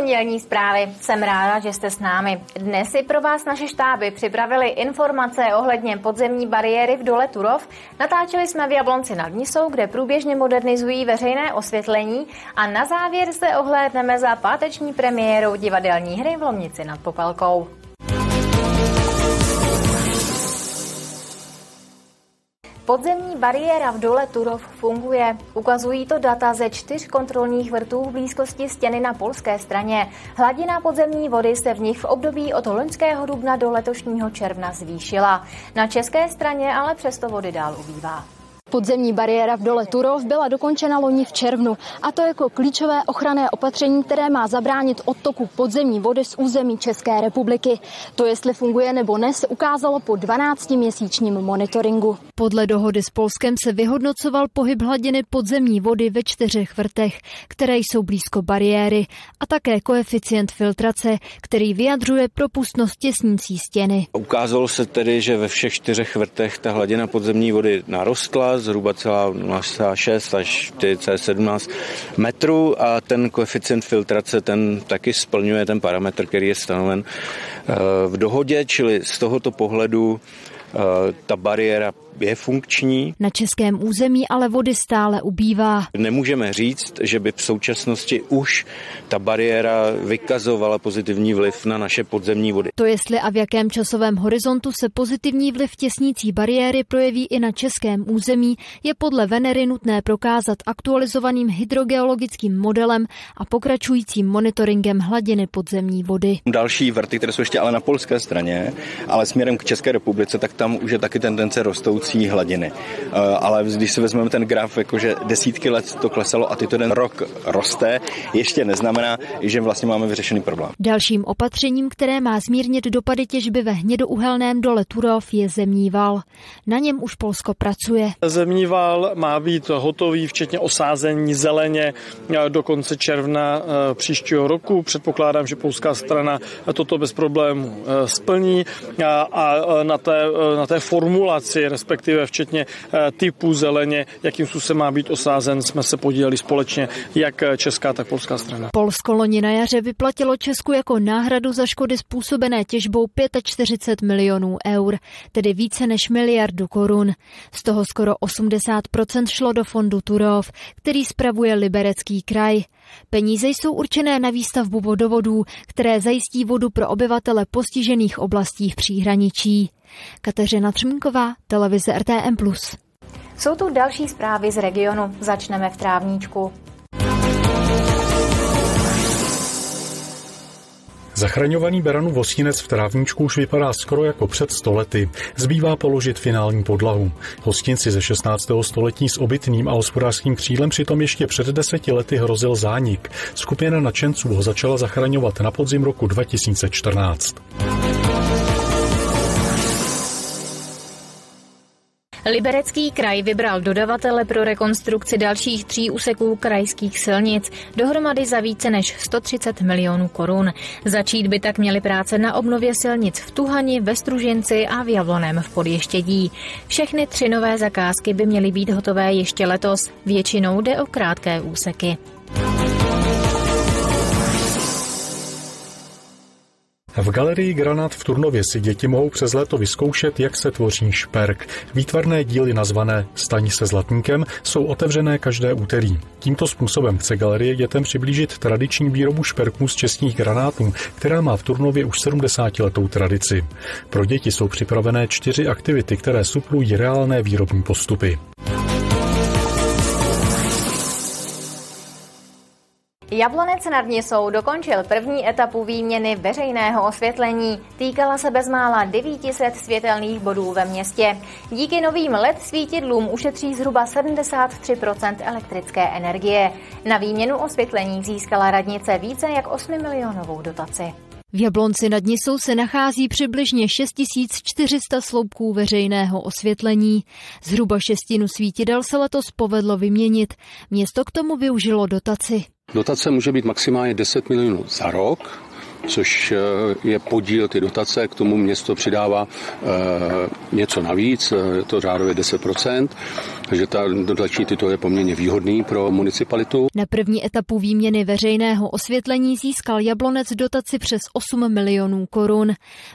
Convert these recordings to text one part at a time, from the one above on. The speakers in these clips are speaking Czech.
Pondělní zprávy. Jsem ráda, že jste s námi. Dnes si pro vás naše štáby připravili informace ohledně podzemní bariéry v dole Turov. Natáčeli jsme v Jablonci nad Nisou, kde průběžně modernizují veřejné osvětlení a na závěr se ohlédneme za páteční premiérou divadelní hry v Lomnici nad Popelkou. Podzemní bariéra v dole Turov funguje. Ukazují to data ze čtyř kontrolních vrtů v blízkosti stěny na polské straně. Hladina podzemní vody se v nich v období od loňského dubna do letošního června zvýšila. Na české straně ale přesto vody dál ubývá. Podzemní bariéra v dole Turov byla dokončena loni v červnu a to jako klíčové ochranné opatření, které má zabránit odtoku podzemní vody z území České republiky. To, jestli funguje nebo ne, se ukázalo po 12-měsíčním monitoringu. Podle dohody s Polskem se vyhodnocoval pohyb hladiny podzemní vody ve čtyřech vrtech, které jsou blízko bariéry, a také koeficient filtrace, který vyjadřuje propustnost těsnící stěny. Ukázalo se tedy, že ve všech čtyřech vrtech ta hladina podzemní vody narostla zhruba celá 0,6 až 4,17 metrů a ten koeficient filtrace ten taky splňuje ten parametr, který je stanoven eh, v dohodě, čili z tohoto pohledu ta bariéra je funkční. Na českém území ale vody stále ubývá. Nemůžeme říct, že by v současnosti už ta bariéra vykazovala pozitivní vliv na naše podzemní vody. To jestli a v jakém časovém horizontu se pozitivní vliv těsnící bariéry projeví i na českém území, je podle Venery nutné prokázat aktualizovaným hydrogeologickým modelem a pokračujícím monitoringem hladiny podzemní vody. Další vrty, které jsou ještě ale na polské straně, ale směrem k České republice, tak tam už je taky tendence rostoucí hladiny. Eh, ale když si vezmeme ten graf, jakože desítky let to klesalo a ty to ten rok roste, ještě neznamená, že vlastně máme vyřešený problém. Dalším opatřením, které má zmírnit dopady těžby ve hnědouhelném dole Turov, je zemní val. Na něm už Polsko pracuje. Zemní val má být hotový, včetně osázení zeleně eh, do konce června eh, příštího roku. Předpokládám, že polská strana toto bez problémů splní a na té, na té formulaci, respektive včetně eh, typu zeleně, jakým způsobem má být osázen, jsme se podíleli společně, jak česká, tak polská strana. Polsko loni na jaře vyplatilo Česku jako náhradu za škody způsobené těžbou 45 milionů eur, tedy více než miliardu korun. Z toho skoro 80% šlo do fondu Turov, který spravuje Liberecký kraj. Peníze jsou určené na výstavbu vodovodů, které zajistí vodu pro obyvatele postižených oblastí v příhraničí. Kateřina Třmínková, televize RTM+. Jsou tu další zprávy z regionu. Začneme v Trávníčku. Zachraňovaný Beranův Hostinec v Trávníčku už vypadá skoro jako před stolety. Zbývá položit finální podlahu. Hostinci ze 16. století s obytným a hospodářským křídlem přitom ještě před deseti lety hrozil zánik. Skupina nadšenců ho začala zachraňovat na podzim roku 2014. Liberecký kraj vybral dodavatele pro rekonstrukci dalších tří úseků krajských silnic, dohromady za více než 130 milionů korun. Začít by tak měly práce na obnově silnic v Tuhani, ve Stružinci a v Javlonem v Podještědí. Všechny tři nové zakázky by měly být hotové ještě letos. Většinou jde o krátké úseky. V galerii Granát v Turnově si děti mohou přes léto vyzkoušet, jak se tvoří šperk. Výtvarné díly nazvané Staň se zlatníkem jsou otevřené každé úterý. Tímto způsobem chce galerie dětem přiblížit tradiční výrobu šperků z českých granátů, která má v Turnově už 70 letou tradici. Pro děti jsou připravené čtyři aktivity, které suplují reálné výrobní postupy. Jablonec nad Nisou dokončil první etapu výměny veřejného osvětlení. Týkala se bezmála 900 světelných bodů ve městě. Díky novým LED svítidlům ušetří zhruba 73% elektrické energie. Na výměnu osvětlení získala radnice více jak 8 milionovou dotaci. V Jablonci nad Nisou se nachází přibližně 6400 sloupků veřejného osvětlení. Zhruba šestinu svítidel se letos povedlo vyměnit. Město k tomu využilo dotaci. Dotace může být maximálně 10 milionů za rok, což eh, je podíl ty dotace, k tomu město přidává eh, něco navíc, je to řádově 10%. Takže ta dotační titul je poměrně výhodný pro municipalitu. Na první etapu výměny veřejného osvětlení získal Jablonec dotaci přes 8 milionů korun.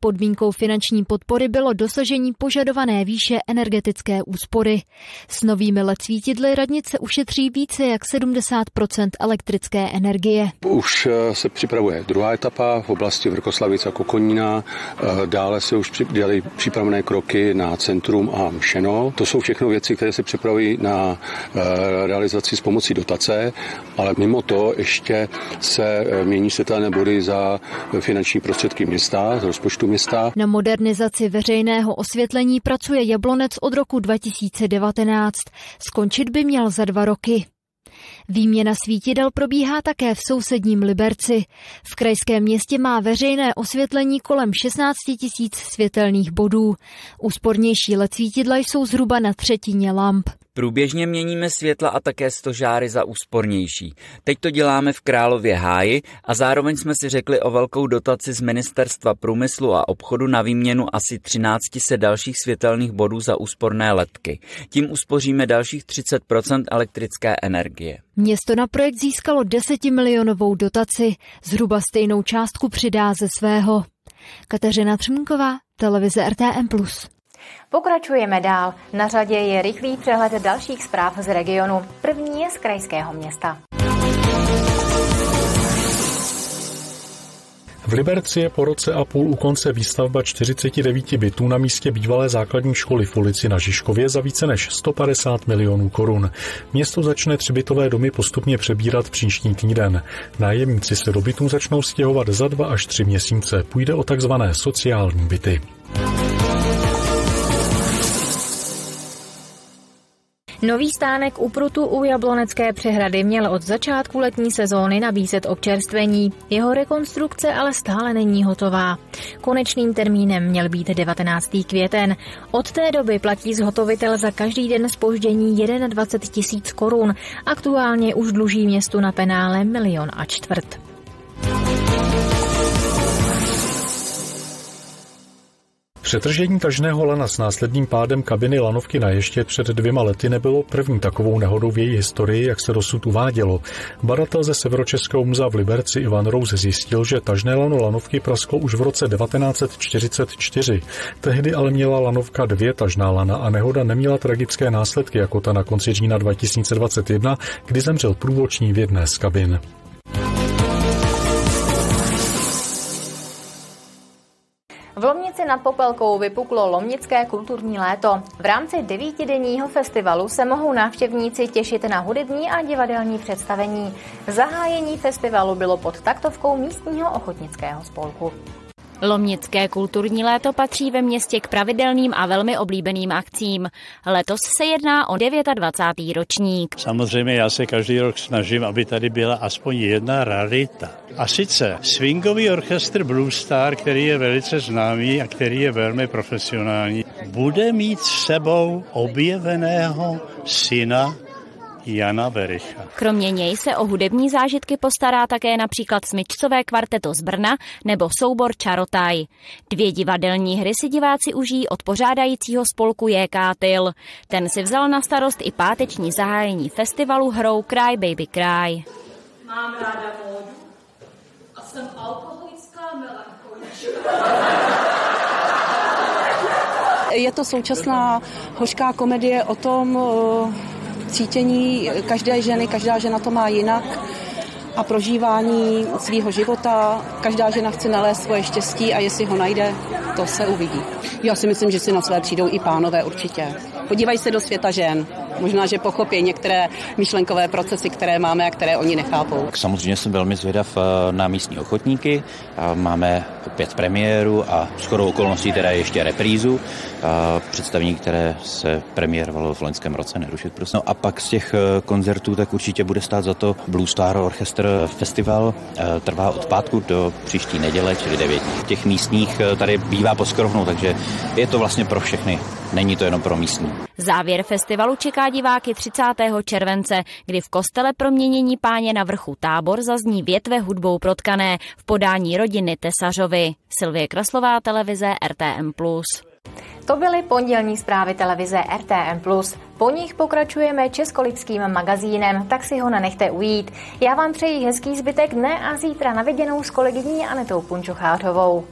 Podmínkou finanční podpory bylo dosažení požadované výše energetické úspory. S novými LED svítidly radnice ušetří více jak 70% elektrické energie. Už eh, se připravuje druhá etapa v oblasti Vrkoslavic a Kokonína. Eh, dále se už dělají přípravné kroky na centrum a Mšeno. To jsou všechno věci, které se připravují na eh, realizaci s pomocí dotace, ale mimo to ještě se mění světelné body za finanční prostředky města, z rozpočtu města. Na modernizaci veřejného osvětlení pracuje Jablonec od roku 2019. Skončit by měl za dva roky. Výměna svítidel probíhá také v sousedním Liberci. V krajském městě má veřejné osvětlení kolem 16 tisíc světelných bodů. Úspornější LED svítidla jsou zhruba na třetině lamp. Průběžně měníme světla a také stožáry za úspornější. Teď to děláme v Králově háji a zároveň jsme si řekli o velkou dotaci z Ministerstva průmyslu a obchodu na výměnu asi 13 se dalších světelných bodů za úsporné letky. Tím uspoříme dalších 30% elektrické energie. Město na projekt získalo 10 milionovou dotaci, zhruba stejnou částku přidá ze svého. Kateřina Třmínková, televize RTM+. Pokračujeme dál. Na řadě je rychlý přehled dalších zpráv z regionu. První je z krajského města. V Liberci je po roce a půl u konce výstavba 49 bytů na místě bývalé základní školy v ulici na Žižkově za více než 150 milionů korun. Město začne tři bytové domy postupně přebírat příští týden. Nájemníci se do bytů začnou stěhovat za dva až tři měsíce. Půjde o takzvané sociální byty. Nový stánek u Prutu u Jablonecké přehrady měl od začátku letní sezóny nabízet občerstvení. Jeho rekonstrukce ale stále není hotová. Konečným termínem měl být 19. květen. Od té doby platí zhotovitel za každý den spoždění 21 tisíc korun. Aktuálně už dluží městu na penále milion a čtvrt. Přetržení tažného lana s následným pádem kabiny lanovky na ještě před dvěma lety nebylo první takovou nehodou v její historii, jak se dosud uvádělo. Badatel ze Severočeského muzea v Liberci Ivan Rous zjistil, že tažné lano lanovky prasklo už v roce 1944. Tehdy ale měla lanovka dvě tažná lana a nehoda neměla tragické následky jako ta na konci října 2021, kdy zemřel průvoční v jedné z kabin. V Lomnici nad Popelkou vypuklo Lomnické kulturní léto. V rámci devítidenního festivalu se mohou návštěvníci těšit na hudební a divadelní představení. Zahájení festivalu bylo pod taktovkou místního ochotnického spolku. Lomnické kulturní léto patří ve městě k pravidelným a velmi oblíbeným akcím. Letos se jedná o 29. ročník. Samozřejmě já se každý rok snažím, aby tady byla aspoň jedna rarita. A sice swingový orchestr Blue Star, který je velice známý a který je velmi profesionální, bude mít s sebou objeveného syna Jana Vericha. Kromě něj se o hudební zážitky postará také například smyčcové kvarteto z Brna nebo soubor Čarotaj. Dvě divadelní hry si diváci užijí od pořádajícího spolku JK Tyl. Ten si vzal na starost i páteční zahájení festivalu hrou Cry Baby Cry. Mám ráda módu a jsem alkoholická melancholička. Je to současná hořká komedie o tom, cítění každé ženy, každá žena to má jinak a prožívání svého života. Každá žena chce nalézt svoje štěstí a jestli ho najde, to se uvidí. Já si myslím, že si na své přijdou i pánové určitě. Podívají se do světa žen. Možná, že pochopí některé myšlenkové procesy, které máme a které oni nechápou. Samozřejmě jsem velmi zvědav eh, na místní ochotníky. Máme pět premiéru a skoro okolností teda ještě reprízu. Představení, které se premiérovalo v loňském roce, nerušit prosím. A pak z těch eh, koncertů tak určitě bude stát za to Blue Star Orchestra Festival. Eh, trvá od pátku do příští neděle, čili devět. Těch místních tady bývá poskrovnou, takže je to vlastně pro všechny. Není to jenom pro místní. Závěr festivalu čeká diváky 30. července, kdy v kostele proměnění páně na vrchu tábor zazní větve hudbou protkané v podání rodiny Tesařovi. Silvie Kraslová, televize RTM+. To byly pondělní zprávy televize RTM+. Po nich pokračujeme českolipským magazínem, tak si ho nenechte ujít. Já vám přeji hezký zbytek dne a zítra na viděnou s kolegyní Anetou Punčochářovou.